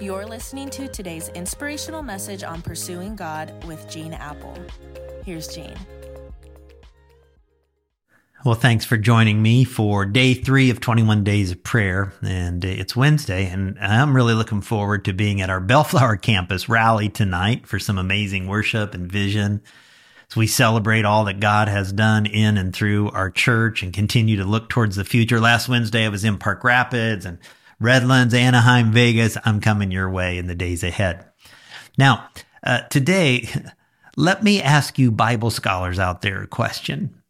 You're listening to today's inspirational message on pursuing God with Gene Appel. Here's Gene. Well, thanks for joining me for day three of 21 Days of Prayer. And it's Wednesday, and I'm really looking forward to being at our Bellflower campus rally tonight for some amazing worship and vision. As we celebrate all that God has done in and through our church and continue to look towards the future. Last Wednesday, I was in Park Rapids and Redlands, Anaheim, Vegas. I'm coming your way in the days ahead. Now, uh, today, let me ask you, Bible scholars out there, a question.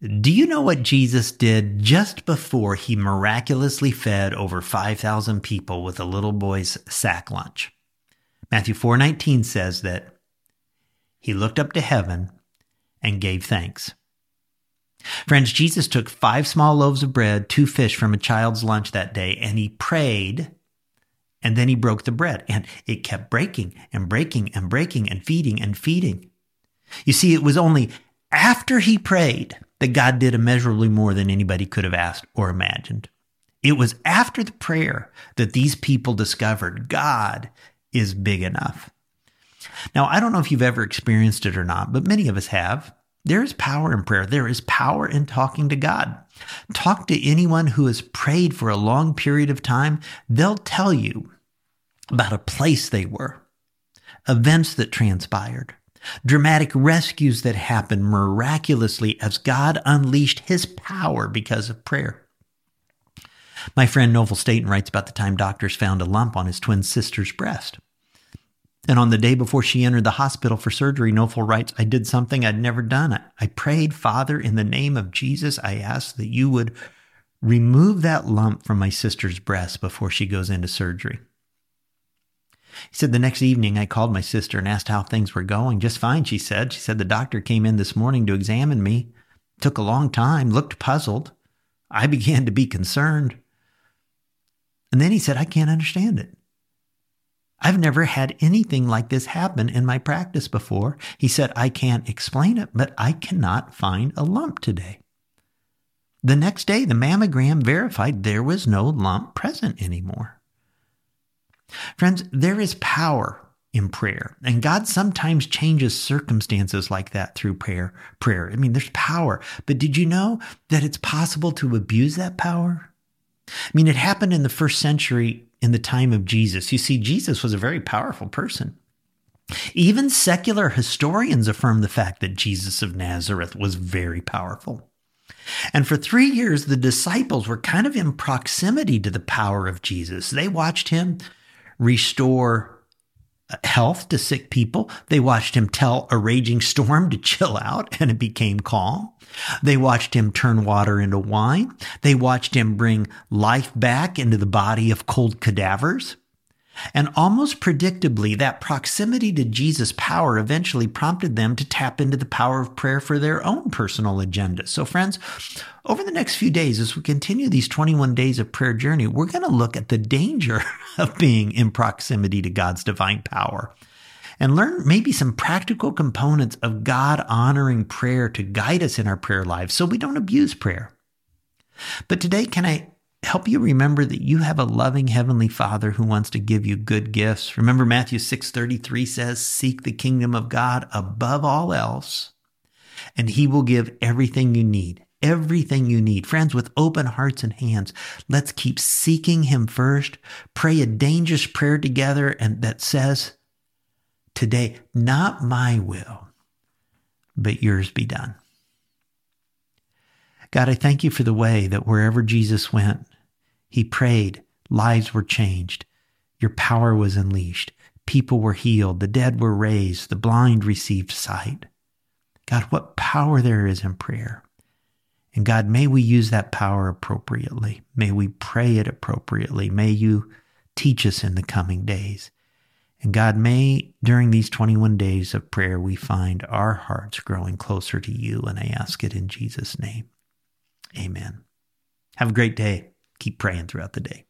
Do you know what Jesus did just before he miraculously fed over 5,000 people with a little boy's sack lunch? Matthew 4:19 says that he looked up to heaven and gave thanks. Friends, Jesus took five small loaves of bread, two fish from a child's lunch that day, and he prayed, and then he broke the bread, and it kept breaking and breaking and breaking and feeding and feeding. You see, it was only after he prayed that God did immeasurably more than anybody could have asked or imagined. It was after the prayer that these people discovered God is big enough. Now, I don't know if you've ever experienced it or not, but many of us have. There is power in prayer. There is power in talking to God. Talk to anyone who has prayed for a long period of time. They'll tell you about a place they were, events that transpired, dramatic rescues that happened miraculously as God unleashed his power because of prayer. My friend Knofel Staton writes about the time doctors found a lump on his twin sister's breast. And on the day before she entered the hospital for surgery, Knofel writes, I did something I'd never done. I prayed, Father, in the name of Jesus, I ask that you would remove that lump from my sister's breast before she goes into surgery. He said, The next evening, I called my sister and asked how things were going. Just fine, she said. She said, The doctor came in this morning to examine me. Took a long time, looked puzzled. I began to be concerned. And then he said, I can't understand it. I've never had anything like this happen in my practice before. He said, I can't explain it, but I cannot find a lump today. The next day, the mammogram verified there was no lump present anymore. Friends, there is power in prayer, and God sometimes changes circumstances like that through prayer. Prayer. I mean, there's power, but did you know that it's possible to abuse that power? I mean, it happened in the first century in the time of Jesus. You see, Jesus was a very powerful person. Even secular historians affirm the fact that Jesus of Nazareth was very powerful. And for three years, the disciples were kind of in proximity to the power of Jesus. They watched him restore health to sick people. They watched him tell a raging storm to chill out and it became calm. They watched him turn water into wine. They watched him bring life back into the body of cold cadavers. And almost predictably, that proximity to Jesus' power eventually prompted them to tap into the power of prayer for their own personal agenda. So, friends, over the next few days, as we continue these 21 days of prayer journey, we're going to look at the danger of being in proximity to God's divine power and learn maybe some practical components of God honoring prayer to guide us in our prayer lives so we don't abuse prayer. But today, can I help you remember that you have a loving heavenly Father who wants to give you good gifts. Remember Matthew 6:33 says, "Seek the kingdom of God above all else, and he will give everything you need." Everything you need. Friends, with open hearts and hands, let's keep seeking him first. Pray a dangerous prayer together and that says, "Today, not my will, but yours be done." God, I thank you for the way that wherever Jesus went, he prayed, lives were changed, your power was unleashed, people were healed, the dead were raised, the blind received sight. God, what power there is in prayer. And God, may we use that power appropriately. May we pray it appropriately. May you teach us in the coming days. And God, may during these 21 days of prayer, we find our hearts growing closer to you. And I ask it in Jesus' name. Amen. Have a great day. Keep praying throughout the day.